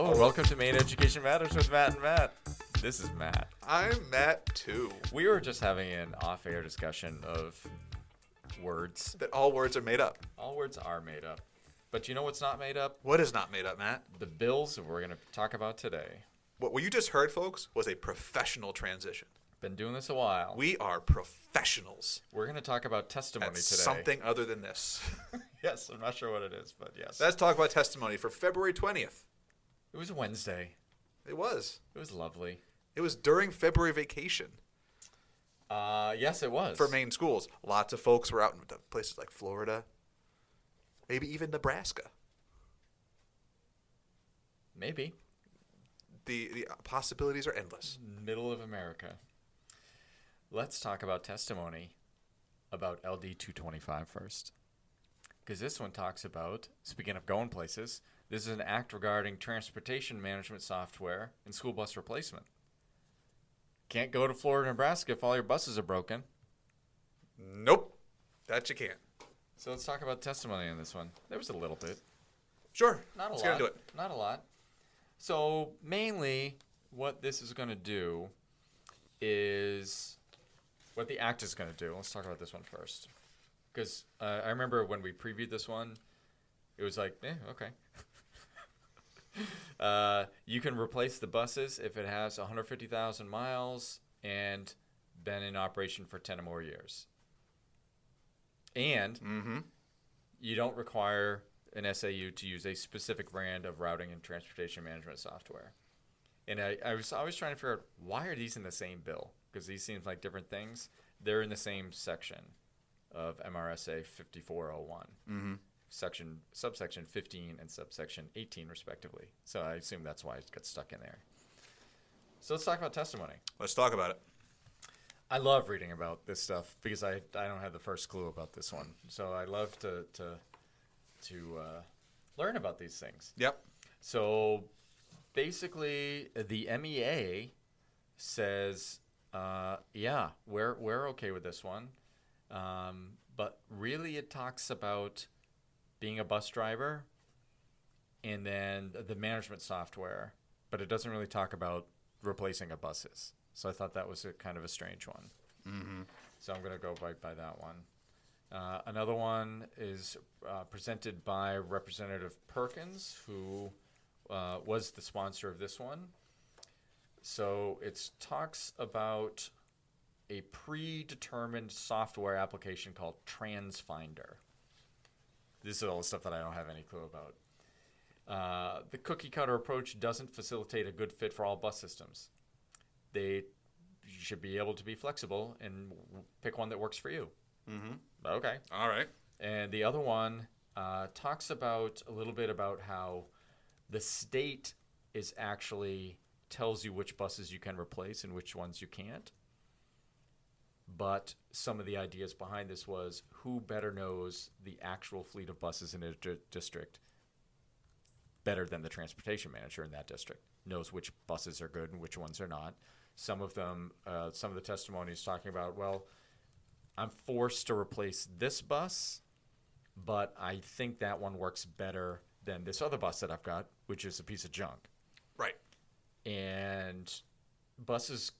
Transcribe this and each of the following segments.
Hello and welcome to Maine Education Matters with Matt and Matt. This is Matt. I'm Matt too. We were just having an off-air discussion of words. That all words are made up. All words are made up. But you know what's not made up? What is not made up, Matt? The bills that we're going to talk about today. What, what you just heard, folks, was a professional transition. Been doing this a while. We are professionals We're going to talk about testimony at today. something other than this. yes, I'm not sure what it is, but yes. Let's talk about testimony for February 20th. It was a Wednesday. It was. It was lovely. It was during February vacation Uh, yes, it was. for Maine schools. Lots of folks were out in places like Florida, maybe even Nebraska. Maybe. The, the possibilities are endless. Middle of America. Let's talk about testimony about LD 225 first. Because this one talks about, speaking of going places, this is an act regarding transportation management software and school bus replacement. Can't go to Florida, Nebraska if all your buses are broken. Nope. That you can't. So let's talk about testimony on this one. There was a little bit. Sure. Not a Let's lot. get into it. Not a lot. So mainly, what this is going to do is what the act is going to do. Let's talk about this one first, because uh, I remember when we previewed this one, it was like, eh, okay. uh, you can replace the buses if it has 150,000 miles and been in operation for 10 or more years. And Mm-hmm. you don't require an SAU to use a specific brand of routing and transportation management software. And I, I was always trying to figure out why are these in the same bill? Because these seem like different things. They're in the same section of MRSA 5401, Mm-hmm. Section subsection 15 and subsection 18 respectively. So I assume that's why it got stuck in there. So let's talk about testimony. Let's talk about it. I love reading about this stuff because I, I don't have the first clue about this one. So I love to to to uh, learn about these things. Yep. So basically, the MEA says, uh, yeah, we're we're okay with this one, um, but really it talks about being a bus driver and then the management software, but it doesn't really talk about replacing a buses. So I thought that was a kind of a strange one. Mm-hmm. So I'm going to go by, by that one. Uh, another one is uh, presented by Representative Perkins, who uh, was the sponsor of this one. So it talks about a predetermined software application called TransFinder. This is all the stuff that I don't have any clue about. Uh, the cookie cutter approach doesn't facilitate a good fit for all bus systems. They should be able to be flexible and w- pick one that works for you. Mm-hmm. Okay. All right. And the other one uh, talks about a little bit about how the state is actually tells you which buses you can replace and which ones you can't. But some of the ideas behind this was who better knows the actual fleet of buses in a district better than the transportation manager in that district knows which buses are good and which ones are not. Some of them, uh, some of the testimonies talking about, well, I'm forced to replace this bus, but I think that one works better than this other bus that I've got, which is a piece of junk. Right. And buses,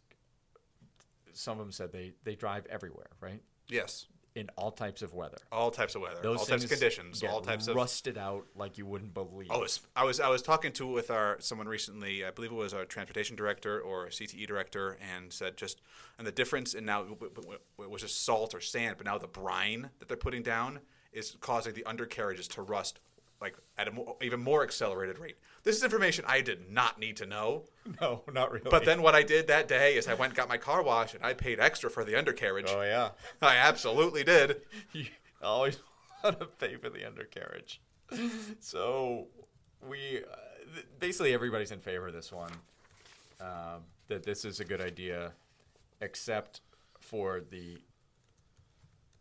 some of them said they, they drive everywhere, right? Yes. In all types of weather. All types of weather. Those all types of conditions. All types of. rusted out like you wouldn't believe. Oh, I was, I was I was talking to with our someone recently. I believe it was our transportation director or CTE director, and said just and the difference in now it was just salt or sand, but now the brine that they're putting down is causing the undercarriages to rust like at a mo- even more accelerated rate. This is information I did not need to know. no, not really. But then what I did that day is I went and got my car washed and I paid extra for the undercarriage. oh yeah, I absolutely did. you always want to pay for the undercarriage. so we uh, th- basically everybody's in favor of this one. Um, that this is a good idea, except for the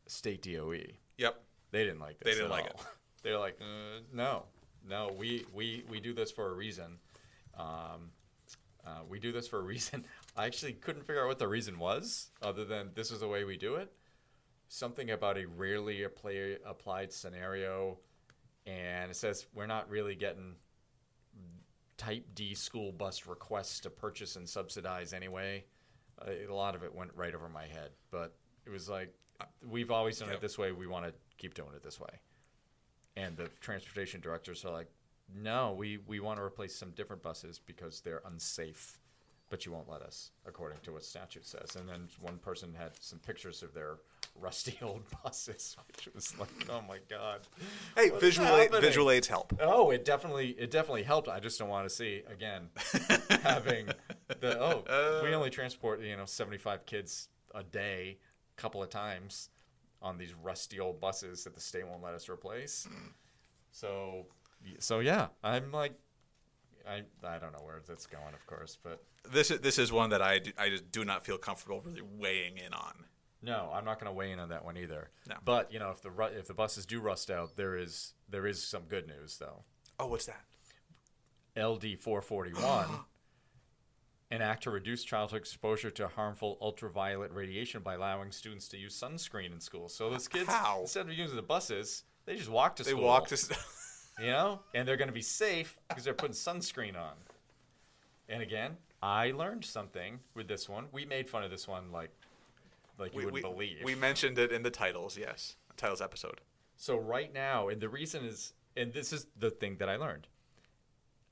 state DOE. Yep. They didn't like this. They didn't like all. it. They're like, uh, no, no, we, we, we do this for a reason. Um, uh, we do this for a reason. I actually couldn't figure out what the reason was, other than this is the way we do it. Something about a rarely apply, applied scenario, and it says we're not really getting Type D school bus requests to purchase and subsidize anyway. Uh, a lot of it went right over my head, but it was like we've always done Yep. it this way. We want to keep doing it this way. And the transportation directors are like, "No, we we want to replace some different buses because they're unsafe." But you won't let us, according to what statute says. And then one person had some pictures of their rusty old buses, which was like, "Oh my god!" Hey, visual aid, visual aids help. Oh, it definitely it definitely helped. I just don't want to see again having the oh we uh. only transport you know seventy five kids a day, a couple of times on these rusty old buses that the state won't let us replace. Mm. So so yeah, I'm like I I don't know where that's going, of course, but This is this is one that I do, I just do not feel comfortable really weighing in on. no, I'm not going to weigh in on that one either. No. But you know, if the ru- if the buses do rust out, there is there is some good news though. Oh, what's that? LD 441, an act to reduce childhood exposure to harmful ultraviolet radiation by allowing students to use sunscreen in school. So those kids, How? instead of using the buses, they just walk to They school. They walk to. s- you know, and they're going to be safe because they're putting sunscreen on. And again, I learned something with this one. We made fun of this one like, like you wouldn't we, believe. we mentioned it in the titles. Yes, titles episode. So right now, and the reason is, and this is the thing that I learned.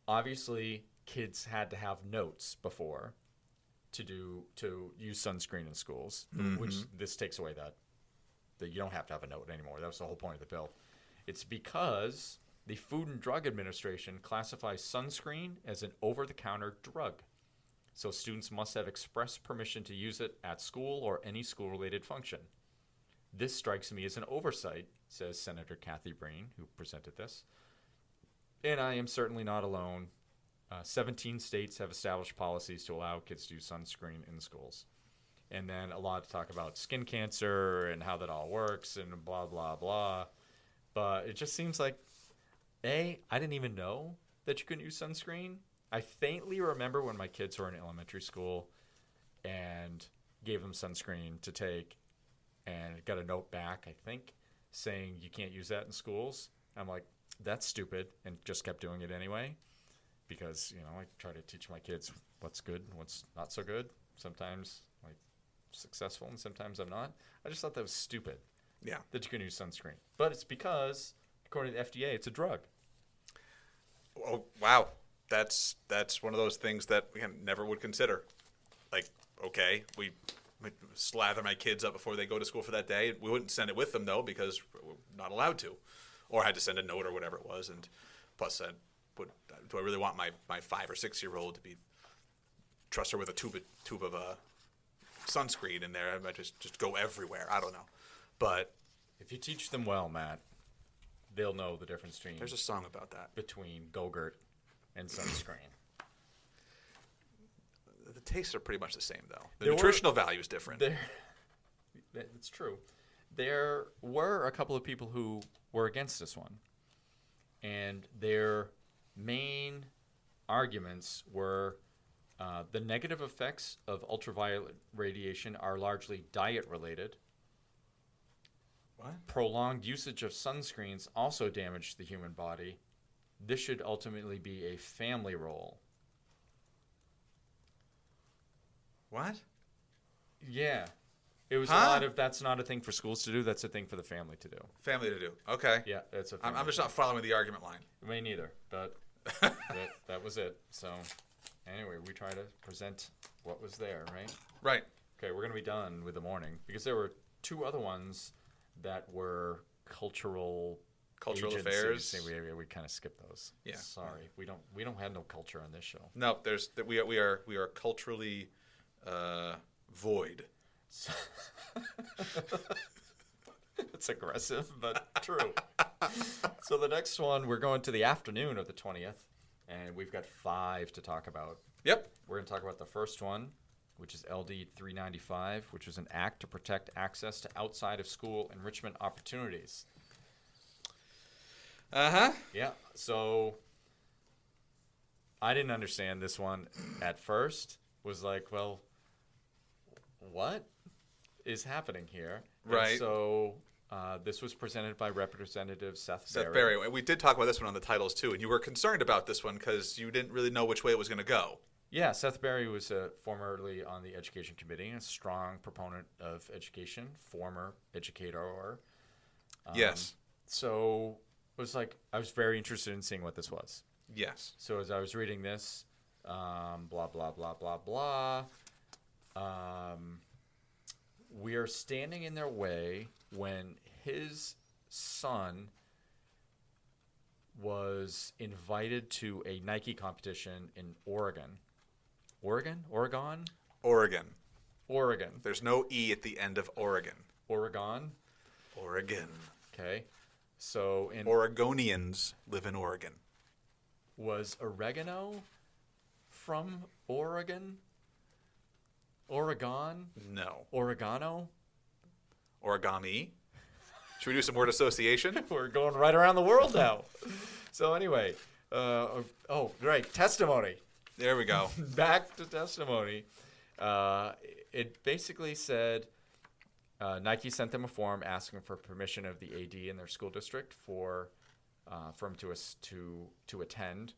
Obviously, kids had to have notes before to do to use sunscreen in schools, which mm-hmm. this takes away that that you don't have to have a note anymore. That was the whole point of the bill. It's because the Food and Drug Administration classifies sunscreen as an over-the-counter drug. So students must have express permission to use it at school or any school-related function. This strikes me as an oversight, says Senator Cathy Breen, who presented this. And I am certainly not alone. Uh, 17 states have established policies to allow kids to use sunscreen in schools. And then a lot to talk about skin cancer and how that all works and blah, blah, blah. But it just seems like, A, I didn't even know that you couldn't use sunscreen. I faintly remember when my kids were in elementary school and gave them sunscreen to take and got a note back, I think, saying you can't use that in schools. I'm like, that's stupid, and just kept doing it anyway because, you know, I try to teach my kids what's good and what's not so good. Sometimes, like, successful, and sometimes I'm not. I just thought that was stupid Yeah. that you can use sunscreen. But it's because, according to the FDA, it's a drug. Oh wow, that's that's one of those things that we never would consider. Like, okay, we slather my kids up before they go to school for that day. We wouldn't send it with them though because we're not allowed to, or had to send a note or whatever it was. And plus, uh, would, do I really want my, my five or six year old to be trust her with a tube of, tube of uh, sunscreen in there? I might just just go everywhere. I don't know, but If you teach them well, Matt, they'll know the difference between there's a song about that. between Gogurt and sunscreen. The tastes are pretty much the same though. The There were- nutritional value is different. There, it's true. There were a couple of people who were against this one, and their main arguments were uh, the negative effects of ultraviolet radiation are largely diet related. what? Prolonged usage of sunscreens also damage the human body. This should ultimately be a family role. What? Yeah. It was a Huh? lot of that's not a thing for schools to do, that's a thing for the family to do. Family to do. Okay. Yeah, that's a I'm, family I'm just not following the argument line. Me neither, but that, that was it. So, anyway, we try to present what was there, right? Right. Okay, we're going to be done with the morning because there were two other ones that were cultural Cultural agencies. affairs. Yeah, We, we, kind of skipped those. Yeah. Sorry, we don't we don't have no culture on this show. No, there's that we are we are we are culturally uh, void. So- it's aggressive, but true. so the next one, we're going to the afternoon of the twentieth, and we've got five to talk about. Yep. We're going to talk about the first one, which is LD 395, which is an act to protect access to outside of school enrichment opportunities. Uh huh. Yeah, so I didn't understand this one at first. Was like, well, what is happening here? And Right. so Uh, this was presented by Representative Seth, Seth Berry. Berry. We did talk about this one on the titles too, and you were concerned about this one because you didn't really know which way it was going to go. Yeah, Seth Berry was uh, formerly on the Education Committee, a strong proponent of education, former educator. Um, yes. So it was like I was very interested in seeing what this was. Yes. So as I was reading this, um, blah blah blah blah blah. We are standing in their way when his son was invited to a Nike competition in Oregon. Oregon? Oregon? Oregon. Oregon. There's no E at the end of Oregon. Oregon. Oregon. Okay. So in Oregonians live in Oregon. was oregano from Oregon? Oregon? No. Oregano? Origami. Should we do some word association? We're going right around the world now. so anyway, uh, oh, right, testimony. There we go. Back to testimony. Uh, it basically said uh, Nike sent them a form asking for permission of the AD in their school district for uh, for him to us to to attend,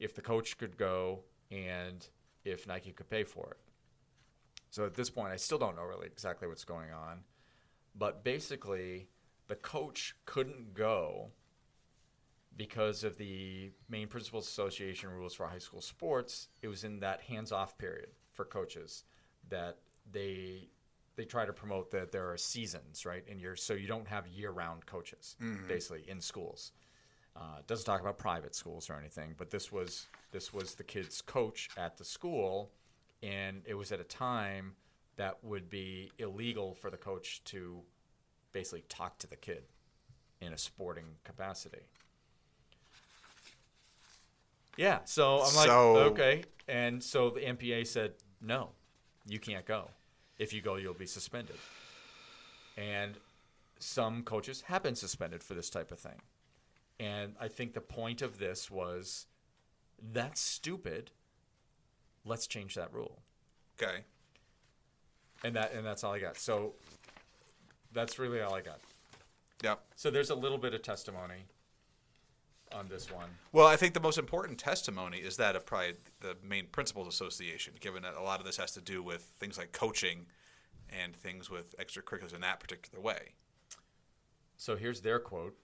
if the coach could go, and if Nike could pay for it. So at this point, I still don't know really exactly what's going on, but basically, the coach couldn't go because of the Maine Principals Association rules for high school sports. It was in that hands-off period for coaches that they they try to promote that there are seasons, right? And you're so you don't have year-round coaches basically in schools. Uh, it doesn't talk about private schools or anything, but this was this was the kid's coach at the school, and it was at a time that would be illegal for the coach to basically talk to the kid in a sporting capacity. Yeah, so I'm like, So- okay, and so the MPA said, no, you can't go. If you go, you'll be suspended. And some coaches have been suspended for this type of thing. And I think the point of this was that's stupid. Let's change that rule. Okay. And that and that's all I got. So that's really all I got. Yep. So there's a little bit of testimony on this one. Well, I think the most important testimony is that of probably the Maine Principals Association, given that a lot of this has to do with things like coaching and things with extracurriculars in that particular way. So here's their quote.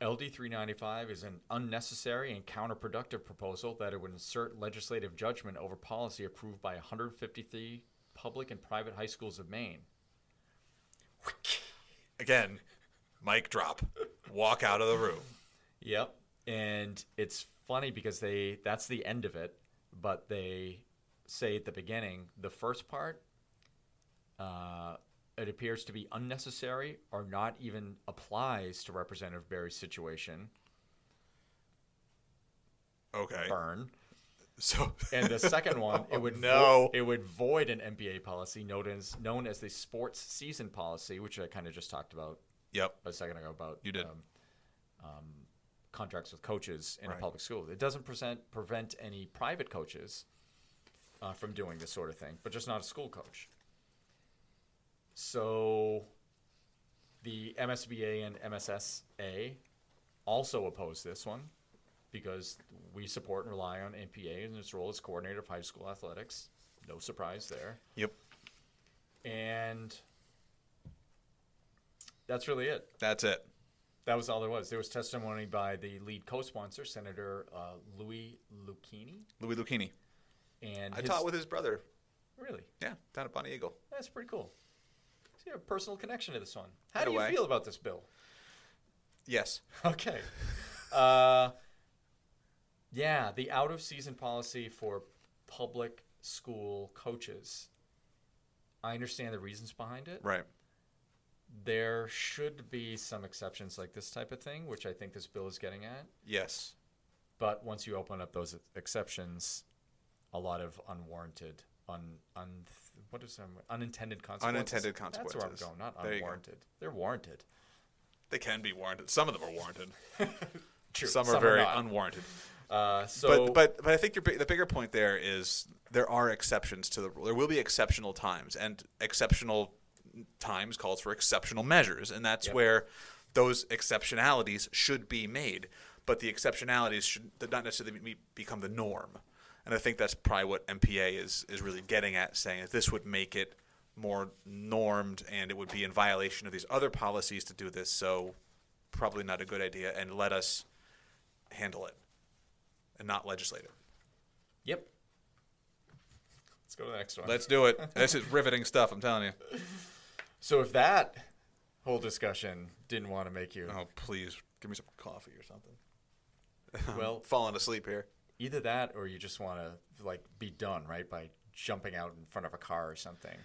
LD 395 is an unnecessary and counterproductive proposal that it would insert legislative judgment over policy approved by 153 public and private high schools of Maine. Again, mic drop. Walk out of the room. Yep. And it's funny because they that's the end of it, but they say at the beginning, the first part, uh, it appears to be unnecessary or not even applies to Representative Berry's situation. Okay. Burn. So And the second one, it would vo- no. it would void an MPA policy known as known as the sports season policy, which I kind of just talked about Yep. a second ago about You did. Um, um, contracts with coaches in Right. a public school. It doesn't present, prevent any private coaches uh, from doing this sort of thing, but just not a school coach. So the MSBA and MSSA also oppose this one because we support and rely on MPA in its role as coordinator of high school athletics. No surprise there. Yep. And that's really it. That's it. That was all there was. There was testimony by the lead co-sponsor, Senator uh, Louis Luchini, Louis Luchini. and I his- taught with his brother. really. Yeah, down at Bonnie Eagle. That's pretty cool. You have a personal connection to this one. How do you way. feel about this bill? Yes. Okay. uh, yeah, the out of season policy for public school coaches. I understand the reasons behind it. Right. There should be some exceptions like this type of thing, which I think this bill is getting at. Yes. But once you open up those exceptions, a lot of unwarranted, un, un what is them, unintended consequences. Unintended consequences. That's where I'm going. Not you go. unwarranted. They're warranted. They can be warranted. Some of them are warranted. True. Some are very not. unwarranted. Uh, so, but but but I think big- the bigger point there is there are exceptions to the rule. There will be exceptional times and exceptional times calls for exceptional measures, and that's Yep. where those exceptionalities should be made. But the exceptionalities should not necessarily be, become the norm. And I think that's probably what MPA is is really getting at, saying that this would make it more normed, and it would be in violation of these other policies to do this. So probably not a good idea, and let us handle it and not legislate it. Yep. Let's go to the next one. Let's do it. this is riveting stuff. I'm telling you. so if that whole discussion didn't want to make you Oh, please give me some coffee or something. well, Falling asleep here. Either that or you just want to like be done right by jumping out in front of a car or something.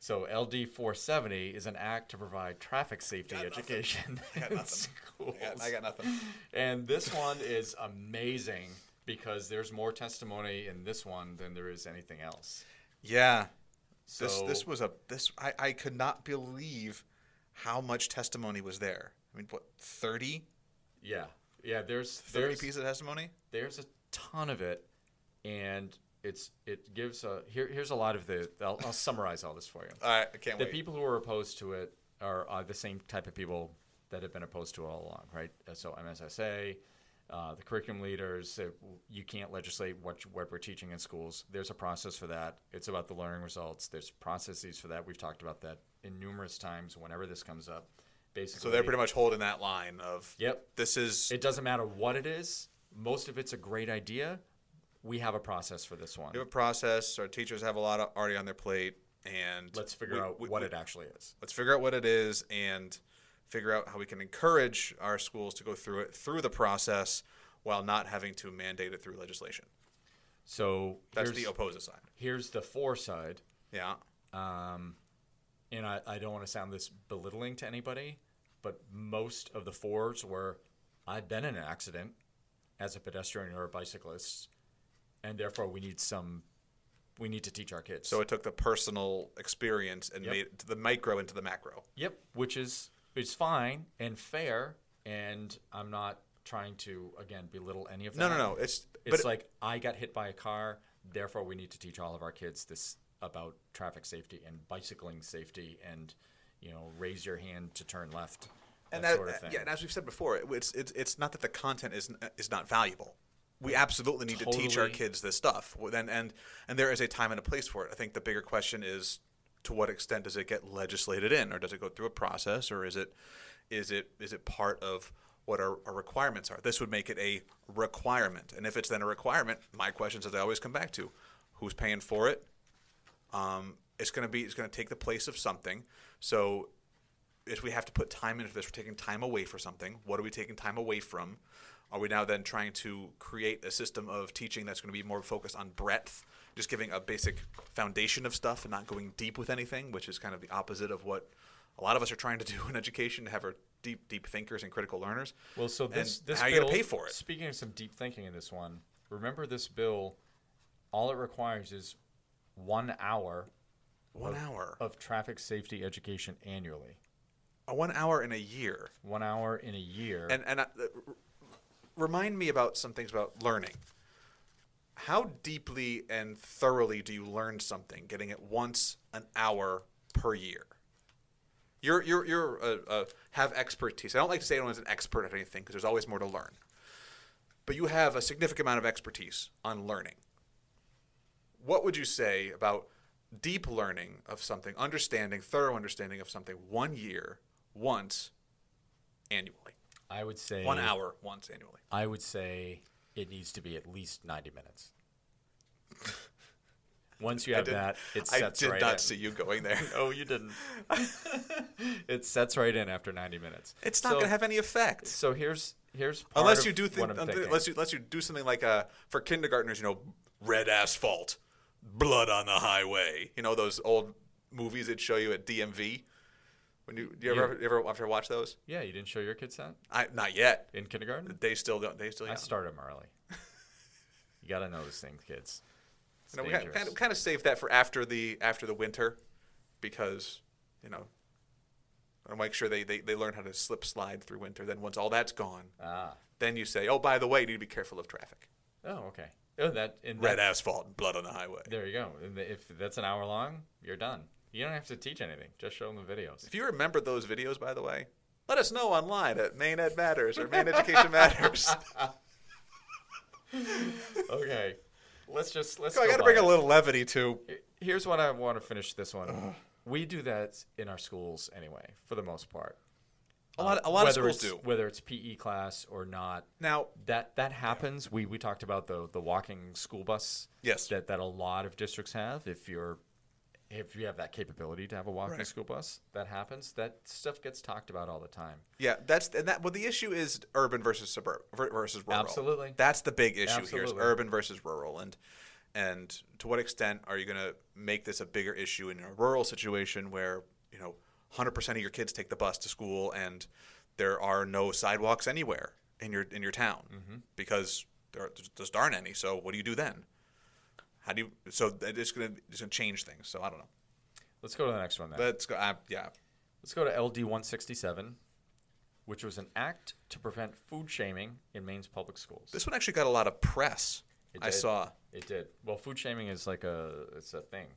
So LD 470 is an act to provide traffic safety Got nothing. education got in nothing. schools. I got, I got nothing. And this one is amazing because there's more testimony in this one than there is anything else. Yeah. So This this was a this I, I could not believe how much testimony was there. I mean, what 30? yeah, yeah. There's 30 there's pieces of testimony? there's a ton of it, and it's it gives a here. Here's a lot of the. I'll, I'll summarize all this for you. All right, I can't the wait. people who are opposed to it are, are the same type of people that have been opposed to it all along, right? So MSSA, uh, the curriculum leaders, you can't legislate what you- what we're teaching in schools. There's a process for that. It's about the learning results. There's processes for that. We've talked about that in numerous times. Whenever this comes up, basically. so they're pretty much holding that line of Yep. this is It doesn't matter what it is. Most of it's a great idea. We have a process for this one. we have a process. Our teachers have a lot of, already on their plate, and Let's figure we- out we- what we- it actually is. let's figure out what it is and figure out how we can encourage our schools to go through it through the process while not having to mandate it through legislation. So That's the opposite side. here's the for side. Yeah. Um, and I, I don't want to sound this belittling to anybody, but most of the fours were I've been in an accident as a pedestrian or a bicyclist, and therefore we need some, we need to teach our kids. So it took the personal experience and Yep. made it to the micro into the macro. Yep, which is is fine and fair, and I'm not trying to again belittle any of that. No, no, no. It's It's like I got hit by a car, therefore we need to teach all of our kids this about traffic safety and bicycling safety, and you know, raise your hand to turn left, and that, that, sort of thing. yeah, and as we've said before, it's, it's it's not that the content is is not valuable. We absolutely need to teach our kids this stuff, and and and there is a time and a place for it. I think the bigger question is to what extent does it get legislated in, or does it go through a process, or is it is it is it part of what our, our requirements are? This would make it a requirement, and if it's then a requirement, my questions that I always come back to: who's paying for it? Um, it's going to be it's going to take the place of something. So if we have to put time into this, we're taking time away for something. What are we taking time away from? Are we now then trying to create a system of teaching that's going to be more focused on breadth, just giving a basic foundation of stuff and not going deep with anything, which is kind of the opposite of what a lot of us are trying to do in education to have our deep, deep thinkers and critical learners. Well, so this And this how are you bill, gonna pay for it? Speaking of some deep thinking in this one, remember this bill, all it requires is one hour One hour, of traffic safety education annually. One hour in a year, One hour in a year. and and uh, remind me about some things about learning. How deeply and thoroughly do you learn something? Getting it once an hour per year. You're you're you're uh, uh, have expertise. I don't like to say anyone's an expert at anything because there's always more to learn. But you have a significant amount of expertise on learning. What would you say about deep learning of something, understanding, thorough understanding of something, one year, once, annually? I would say One hour once annually. I would say it needs to be at least ninety minutes. Once you have that, it sets. I did not in. see you going there. Oh, you didn't. it sets right in after ninety minutes. It's not So- going to have any effect So here's here's part unless of you do what think, I'm thinking. unless you unless you do something like uh for kindergartners, you know, red asphalt, blood on the highway. You know those old movies that show you at DMV. When you, you ever you ever watch those? yeah, you didn't show your kids that I not yet. in kindergarten. They still don't. They still. I young. started them early. you got to know those things, kids. It's You know, we kind of, kind of save that for after the after the winter, because you know, I make sure they, they, they learn how to slip slide through winter. Then once all that's gone, Ah. then you say, oh, by the way, you need to be careful of traffic. Oh, okay. Oh, that in Red that, asphalt and blood on the highway. There you go. If that's an hour long, you're done. You don't have to teach anything. Just show them the videos. If you remember those videos, by the way, let us know online at Maine Ed Matters or Maine Education Matters. okay, let's just let's. So I got to bring a little levity to. Here's what I want to finish this one. We do that in our schools anyway, for the most part. A lot, a lot of schools do. Whether it's PE class or not, Now, that that happens. We we talked about the the walking school bus. Yes. That that a lot of districts have. If you're if you have that capability to have a walking Right. school bus, that happens. That stuff gets talked about all the time. yeah, that's and that. Well, the issue is urban versus suburb versus rural. Absolutely. that's the big issue here: is urban versus rural, and and to what extent are you going to make this a bigger issue in a rural situation where you know 100% of your kids take the bus to school and there are no sidewalks anywhere in your in your town Mm-hmm. because there are, there's, there's darn any. So what do you do then? How do you? So that it's going to it's to change things. So I don't know. Let's go to the next one then. Let's go. Uh, yeah. Let's go to LD 167, which was an act to prevent food shaming in Maine's public schools. This one actually got a lot of press. It I did. saw. It did. Well, food shaming is like a it's a thing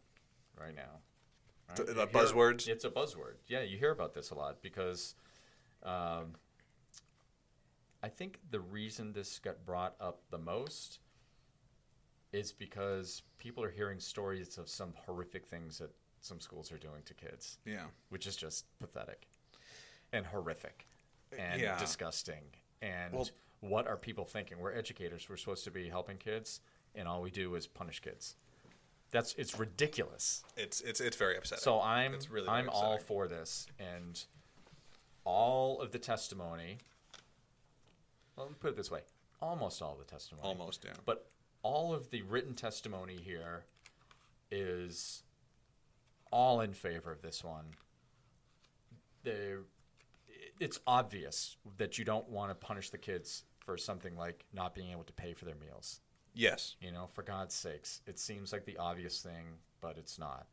right now. right? The- the hear- buzzwords? It's a buzzword. Yeah, you hear about this a lot because um, I think the reason this got brought up the most is because people are hearing stories of some horrific things that some schools are doing to kids, Yeah. which is just pathetic and horrific and Yeah. disgusting. And Well- what are people thinking? We're educators. We're supposed to be helping kids, and all we do is punish kids. That's it's ridiculous. It's it's it's very upsetting. So I'm It's really, I'm all for this, and all of the testimony. Well, let me put it this way: almost all the testimony, almost yeah. but all of the written testimony here is all in favor of this one. There, it's obvious that you don't want to punish the kids for something like not being able to pay for their meals. Yes. You know, for God's sakes, it seems like the obvious thing, but it's not.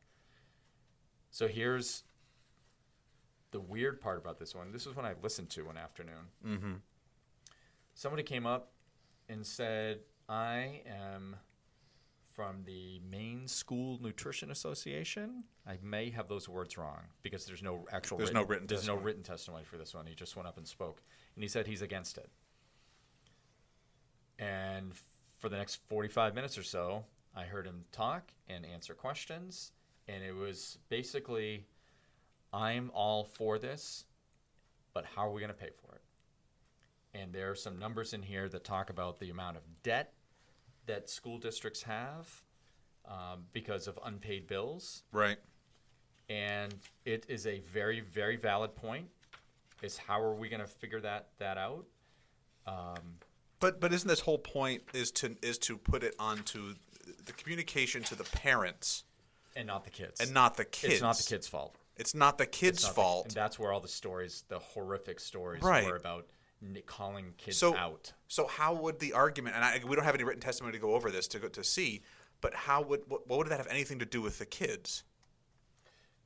So here's the weird part about this one. This is when I listened to one afternoon. Mm-hmm. Somebody came up and said, I am from the Maine School Nutrition Association. I may have those words wrong because there's no actual There's written, no written there's testimony. no written testimony for this one. He just went up and spoke. And he said he's against it. And for the next 45 minutes or so, I heard him talk and answer questions. And it was basically, I'm all for this, but how are we going to pay for it? And there are some numbers in here that talk about the amount of debt that school districts have um, because of unpaid bills. Right. And it is a very, very valid point. Is how are we going to figure that that out? Um, But but isn't this whole point is to is to put it onto the communication to the parents and not the kids. and not the kids. It's not the kids' fault. It's not the kids' not the- fault. and that's where all the stories, the horrific stories, Right. were about calling kids So- out. So how would the argument? And I, we don't have any written testimony to go over this to go to see. But how would what, what would that have anything to do with the kids?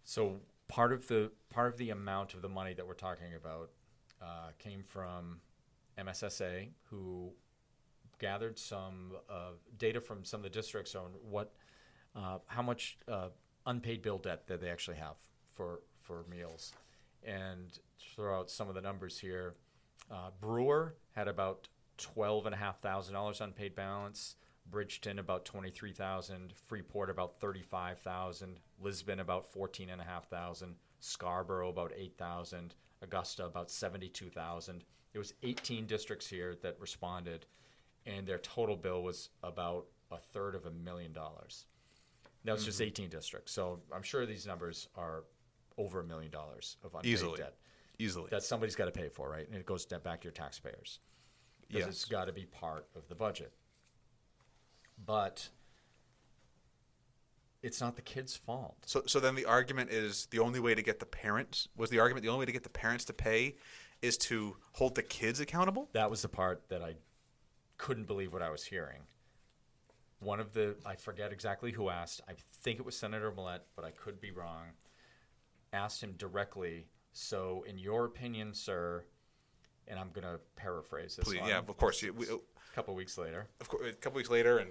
So part of the part of the amount of the money that we're talking about uh, came from MSSA, who gathered some uh, data from some of the districts on what, uh, how much uh, unpaid bill debt that they actually have for for meals, and throw out some of the numbers here. Uh, Brewer had about twelve and a half thousand dollars unpaid balance. Bridgeton about twenty three thousand. Freeport about thirty five thousand. Lisbon about fourteen and a half thousand. Scarborough about eight thousand. Augusta about seventy two thousand. There was eighteen districts here that responded, and their total bill was about a third of a million dollars. That was just Mm-hmm. 18 districts. So I'm sure these numbers are over a million dollars of unpaid Easily. debt Easily. that somebody's got to pay for, right? And it goes back to your taxpayers because it's Yes. got to be part of the budget. But it's not the kid's fault. So, so then the argument is the only way to get the parents was the argument the only way to get the parents to pay is to hold the kids accountable. That was the part that I couldn't believe what I was hearing. One of the, I forget exactly who asked, I think it was Senator Millett, but I could be wrong, asked him directly, so in your opinion, sir, and I'm going to paraphrase this Please, yeah, of course. You, we, a couple weeks later, of course, a couple weeks later, and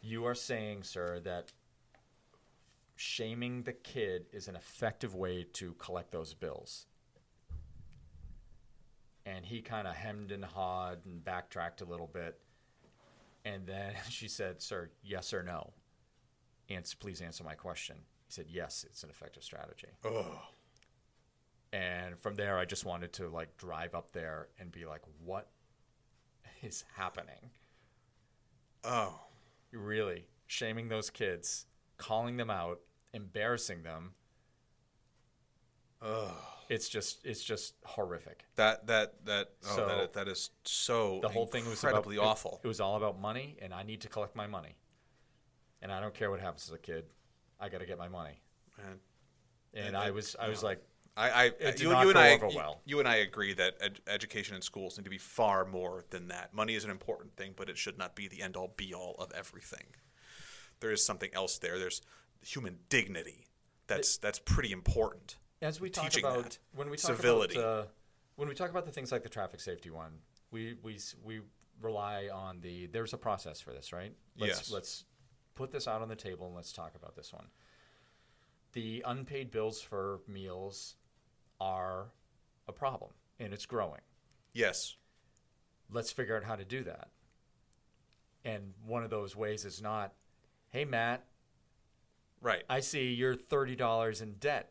you are saying, sir, that shaming the kid is an effective way to collect those bills. And he kind of hemmed and hawed and backtracked a little bit. And then she said, Sir, yes or no? Please answer my question. He said, Yes, it's an effective strategy. Oh, And from there, I just wanted to like drive up there and be like, What is happening? oh, Really shaming those kids, calling them out, embarrassing them. oh. It's just it's just horrific. That that that oh, So- that, that is so The whole thing was about, incredibly it- awful. It, was all about money, and I need to collect my money. And I don't care what happens as a kid. I got to get my money. Man. And And I was I was like, I, I you, not you and I, over you- well. you and I agree that ed- education in schools need to be far more than that. Money is an important thing, but it should not be the end all be all of everything. There is something else there. There's human dignity. That's that's pretty important. as we talk about that. when we talk Civility. about uh, when we talk about the things like the traffic safety one, we we we rely on the there's a process for this, right? Let's, Yes. Let's put this out on the table and let's talk about this one. The unpaid bills for meals are a problem and it's growing. Yes. Let's figure out how to do that. And one of those ways is not, hey Matt, Right. I see you're thirty dollars in debt.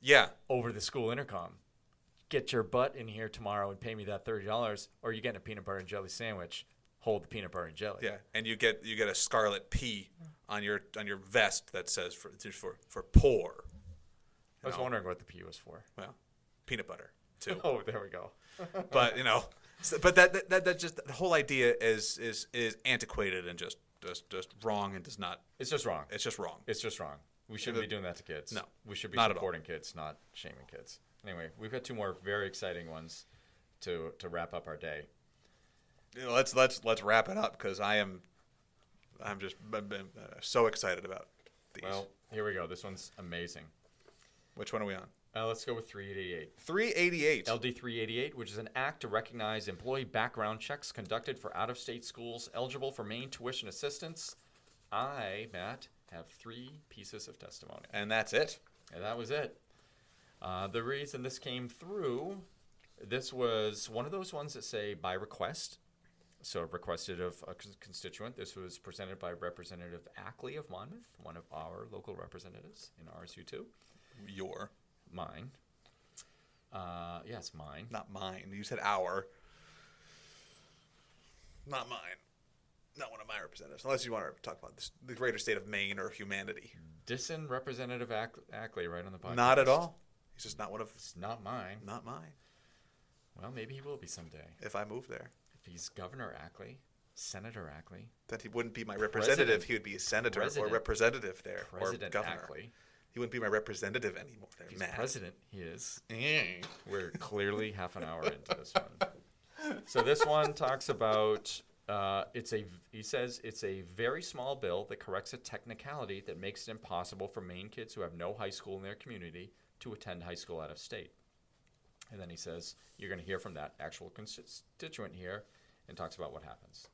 Yeah. over the school intercom. Get your butt in here tomorrow and pay me that thirty dollars, or you're getting a peanut butter and jelly sandwich. Hold the peanut butter and jelly. Yeah. And you get you get a scarlet P on your on your vest that says for for for poor. I was know. wondering what the P was for. Well, peanut butter too. Oh, there we go. but you know, so, but that, that that that just the whole idea is is is antiquated and just just just wrong and does not. It's just wrong. It's just wrong. It's just wrong. We shouldn't be doing that to kids. No, we should be not supporting kids, not shaming kids. Anyway, we've got two more very exciting ones to to wrap up our day. You know, let's let's let's wrap it up because I am, I'm just I'm, I'm, uh, so excited about these. Well, here we go. This one's amazing. Which one are we on? Uh, let's go with 388. 388. LD 388, which is an act to recognize employee background checks conducted for out of state schools eligible for Maine tuition assistance. I, Matt, have three pieces of testimony. and that's it. And that was it. Uh, the reason this came through, this was one of those ones that say by request. So requested of a constituent. This was presented by Representative Ackley of Monmouth, one of our local representatives in RSU2. Your, Mine. Uh, yes, mine. not mine. You said our. Not mine. Not one of my representatives, unless you want to talk about this, the greater state of Maine or humanity. Dissing Representative Ack- Ackley right on the podcast. Not at all. He's just not one of. It's not mine. Not mine. Well, maybe he will be someday. If I move there, If he's Governor Ackley, Senator Ackley, then he wouldn't be my representative. President. He would be a senator or representative there, President or governor. Ackley. He wouldn't be my representative anymore. There, If he's Matt. president, he is. We're clearly half an hour into this one. So this one talks about uh, it's a he says it's a very small bill that corrects a technicality that makes it impossible for Maine kids who have no high school in their community to attend high school out of state. And then he says you're going to hear from that actual constituent here and talks about what happens.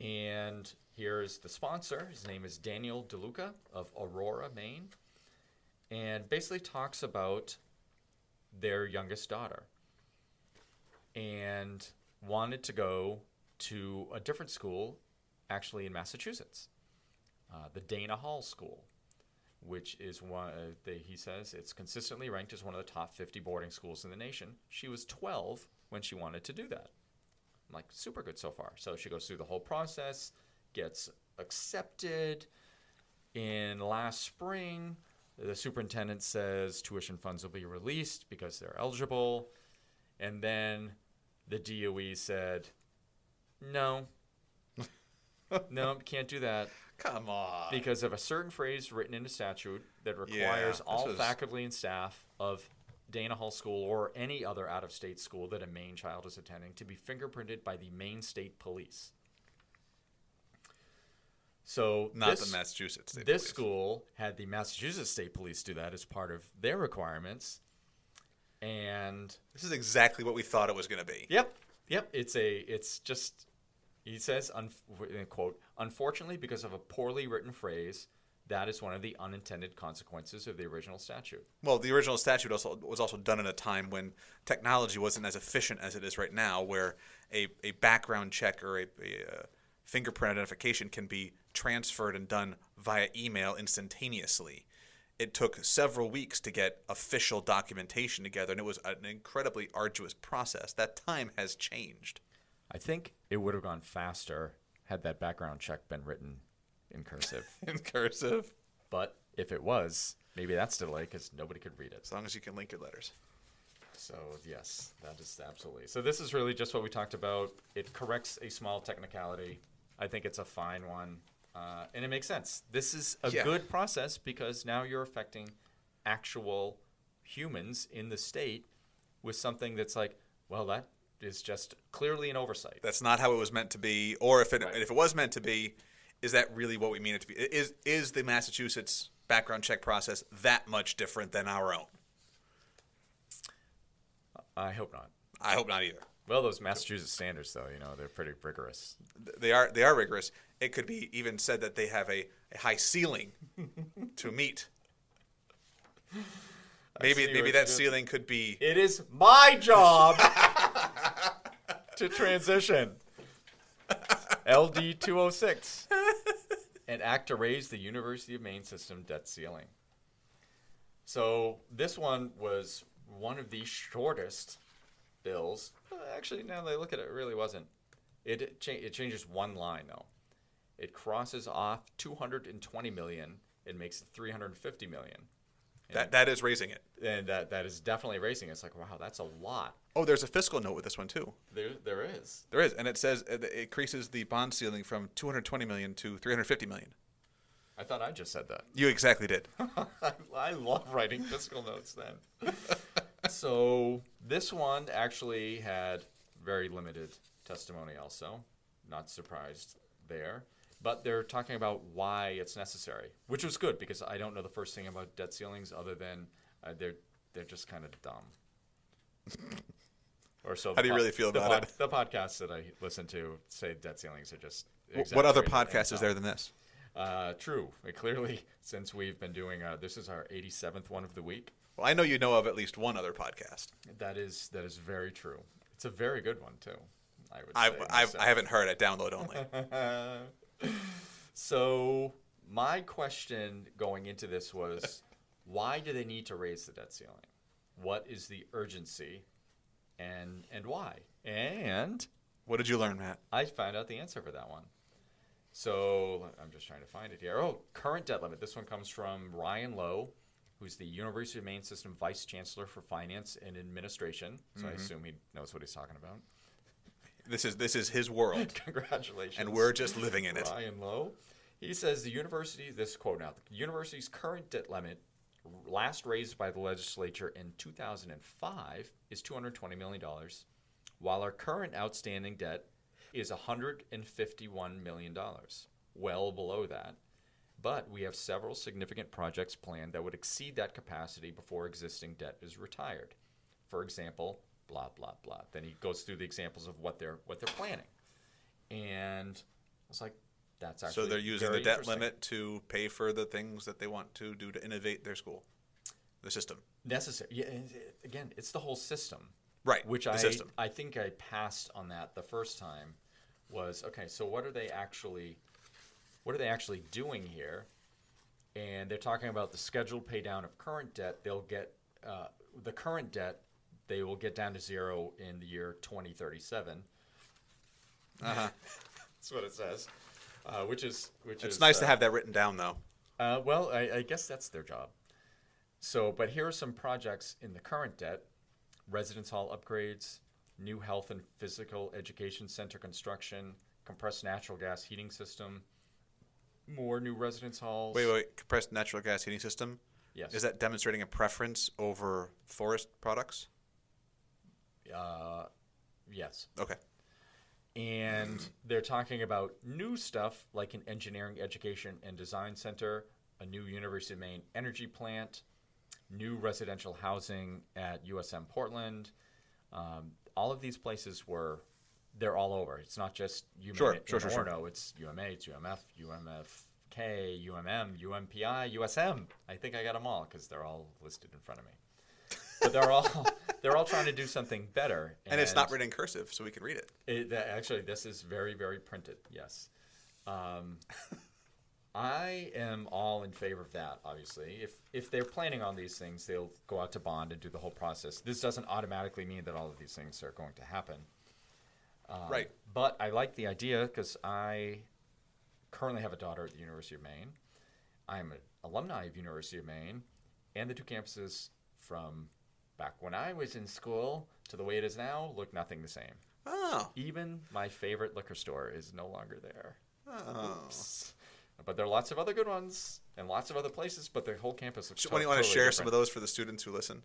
And here's the sponsor. His name is Daniel DeLuca of Aurora, Maine and basically talks about their youngest daughter and wanted to go to a different school actually in Massachusetts, uh, the Dana Hall School, which is one, uh, they, he says, it's consistently ranked as one of the top 50 boarding schools in the nation. She was 12 when she wanted to do that. I'm like, super good so far. So she goes through the whole process, gets accepted. In last spring, the superintendent says tuition funds will be released because they're eligible. And then the DOE said, no, no, can't do that Come on. because of a certain phrase written into statute that requires this all was- faculty and staff of Dana Hall School or any other out of state school that a Maine child is attending to be fingerprinted by the Maine State Police. So Not this, the Massachusetts State this Police. school had the Massachusetts State Police do that as part of their requirements. And This is exactly what we thought it was going to be. Yep, yep. It's a. It's just. He says, un, quote, unfortunately, because of a poorly written phrase, that is one of the unintended consequences of the original statute. Well, the original statute also was also done at a time when technology wasn't as efficient as it is right now, where a, a background check or a, a, uh fingerprint identification can be transferred and done via email instantaneously. It took several weeks to get official documentation together, and it was an incredibly arduous process. That time has changed. I think it would have gone faster had that background check been written in cursive. In cursive, but if it was, maybe that's delay because nobody could read it. as long as you can link your letters. So yes, that is absolutely. So this is really just what we talked about. It corrects a small technicality. I think it's a fine one, uh, and it makes sense. This is a Yeah. good process because now you're affecting actual humans in the state with something that's like, well, that is just clearly an oversight. That's not how it was meant to be, or if it Right. if it was meant to be, is that really what we mean it to be? Is is the Massachusetts background check process that much different than our own? I hope not. I hope not either. Well, those Massachusetts standards, though, you know, they're pretty rigorous. They are they are rigorous. It could be even said that they have a, a high ceiling to meet. Maybe maybe that ceiling could be It is my job to transition. LD 206. An act to raise the University of Maine system debt ceiling. So this one was one of the shortest bills. Uh, Actually, now that I look at it, it really wasn't. It cha- it changes one line though. It crosses off 220 million. It makes it 350 million. that that is raising it. And that that is definitely raising. it. It's like wow, that's a lot. Oh, there's a fiscal note with this one too. There there is. There is, and it says it it increases the bond ceiling from 220 million to 350 million. I thought I just said that. You exactly did. I, I love writing fiscal notes then. so this one actually had very limited testimony also. Not surprised there. But they're talking about why it's necessary, which was good because I don't know the first thing about debt ceilings other than uh, they're they're just kind of dumb. or so. How do you really feel about pod- The podcasts that I listen to say debt ceilings are just. What other podcast is there than this? Uh, true. Clearly, since we've been doing, uh, this is our 87th one of the week. Well, I know you know of at least one other podcast. That is that is very true. It's a very good one too. I would. I say I. I haven't heard it. Download only. so my question going into this was, why do they need to raise the debt ceiling? What is the urgency, and and why? And what did you learn, Matt? I found out the answer for that one. So I'm just trying to find it here. Oh, current debt limit. This one comes from Ryan Low, who's the University of Maine System Vice Chancellor for Finance and Administration. So I mm-hmm. assume he knows what he's talking about. This is this is his world, Congratulations. and we're just living in it. Ryan Low. He says the university, this quote now, the university's current debt limit, last raised by the legislature in 2005, is $220 million, while our current outstanding debt is $151 million, well below that. But we have several significant projects planned that would exceed that capacity before existing debt is retired. For example, blah blah blah. Then he goes through the examples of what they're what they're planning, and I was like, "That's actually So they're using the debt limit to pay for the things that they want to do to innovate their school, the system. necessary." Yeah, uh, again, it's the whole system, Right, Which I system. I think I passed on that the first time. Was okay. So what are they actually? What are they actually doing here? And they're talking about the scheduled pay down of current debt. They'll get uh, the current debt. They will get down to zero in the year 2037. Uh-huh. That's what it says. Uh, which is which It's is nice uh, to have that written down, though. Uh, well, I, I guess that's their job. So, but here are some projects in the current debt: residence hall upgrades, new health and physical education center construction, compressed natural gas heating system, more new residence halls. Wait, wait, compressed natural gas heating system. Yes. Is that demonstrating a preference over forest products? Uh, yes. Okay. and they're talking about new stuff like an engineering education and design center, a new University of Maine energy plant, new residential housing at USM Portland. Um, all of these places were they're all over. It's not just UMA Sure, sure, sure. It's UMA, it's UMF, UMF UNK, UMM, UMPI, USM. I think I got them all because they're all listed in front of me. But they're all they're all trying to do something better. And, it's not written in cursive, so we can read it. It, that- actually, this is very, very printed. Yes. Um, I am all in favor of that. Obviously, if if they're planning on these things, they'll go out to bond and do the whole process. This doesn't automatically mean that all of these things are going to happen. Um, Right. But I like the idea because I currently have a daughter at the University of Maine. I'm an alumni of University of Maine, and the two campuses from back when I was in school to the way it is now look nothing the same. Oh. Even my favorite liquor store is no longer there. Oh. Oops. But there are lots of other good ones and lots of other places, but the whole campus looks So to- when you want to totally share some of those for the students who listen?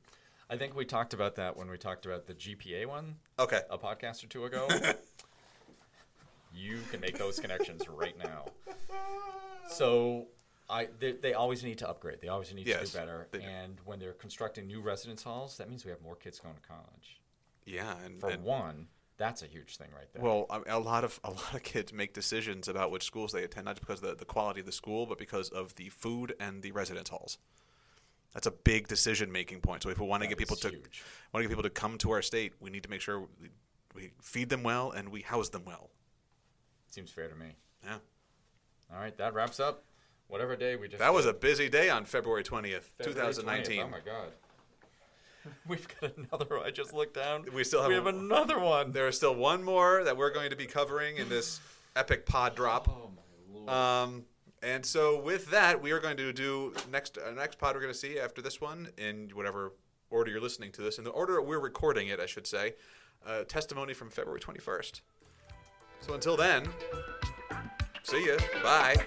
I think we talked about that when we talked about the GPA one Okay. a podcast or two ago. you can make those connections right now. So I they, they always need to upgrade. They always need to do better. And when they're constructing new residence halls, that means we have more kids going to college. Yeah, and, For and one, that's a huge thing right there. well, a lot of a lot of kids make decisions about which schools they attend, not just because of the, the quality of the school, but because of the food and the residence halls. That's a big decision making point. So if we want to get people to huge. want to get people to come to our state, we need to make sure we, we feed them well and we house them well. Seems fair to me. Yeah. All right, that wraps up whatever day we just. That was a busy day on February 20th, February 20th. 2019. Oh my god. We've got another one. I just looked down. We still have we have another one. There is still one more that we're going to be covering in this epic pod drop. Oh my lord. Um, and so with that, we are going to do next uh, next pod we're going to see after this one in whatever order you're listening to this in the order we're recording it, I should say. Uh, testimony from February 21st. So until then, see ya. Bye.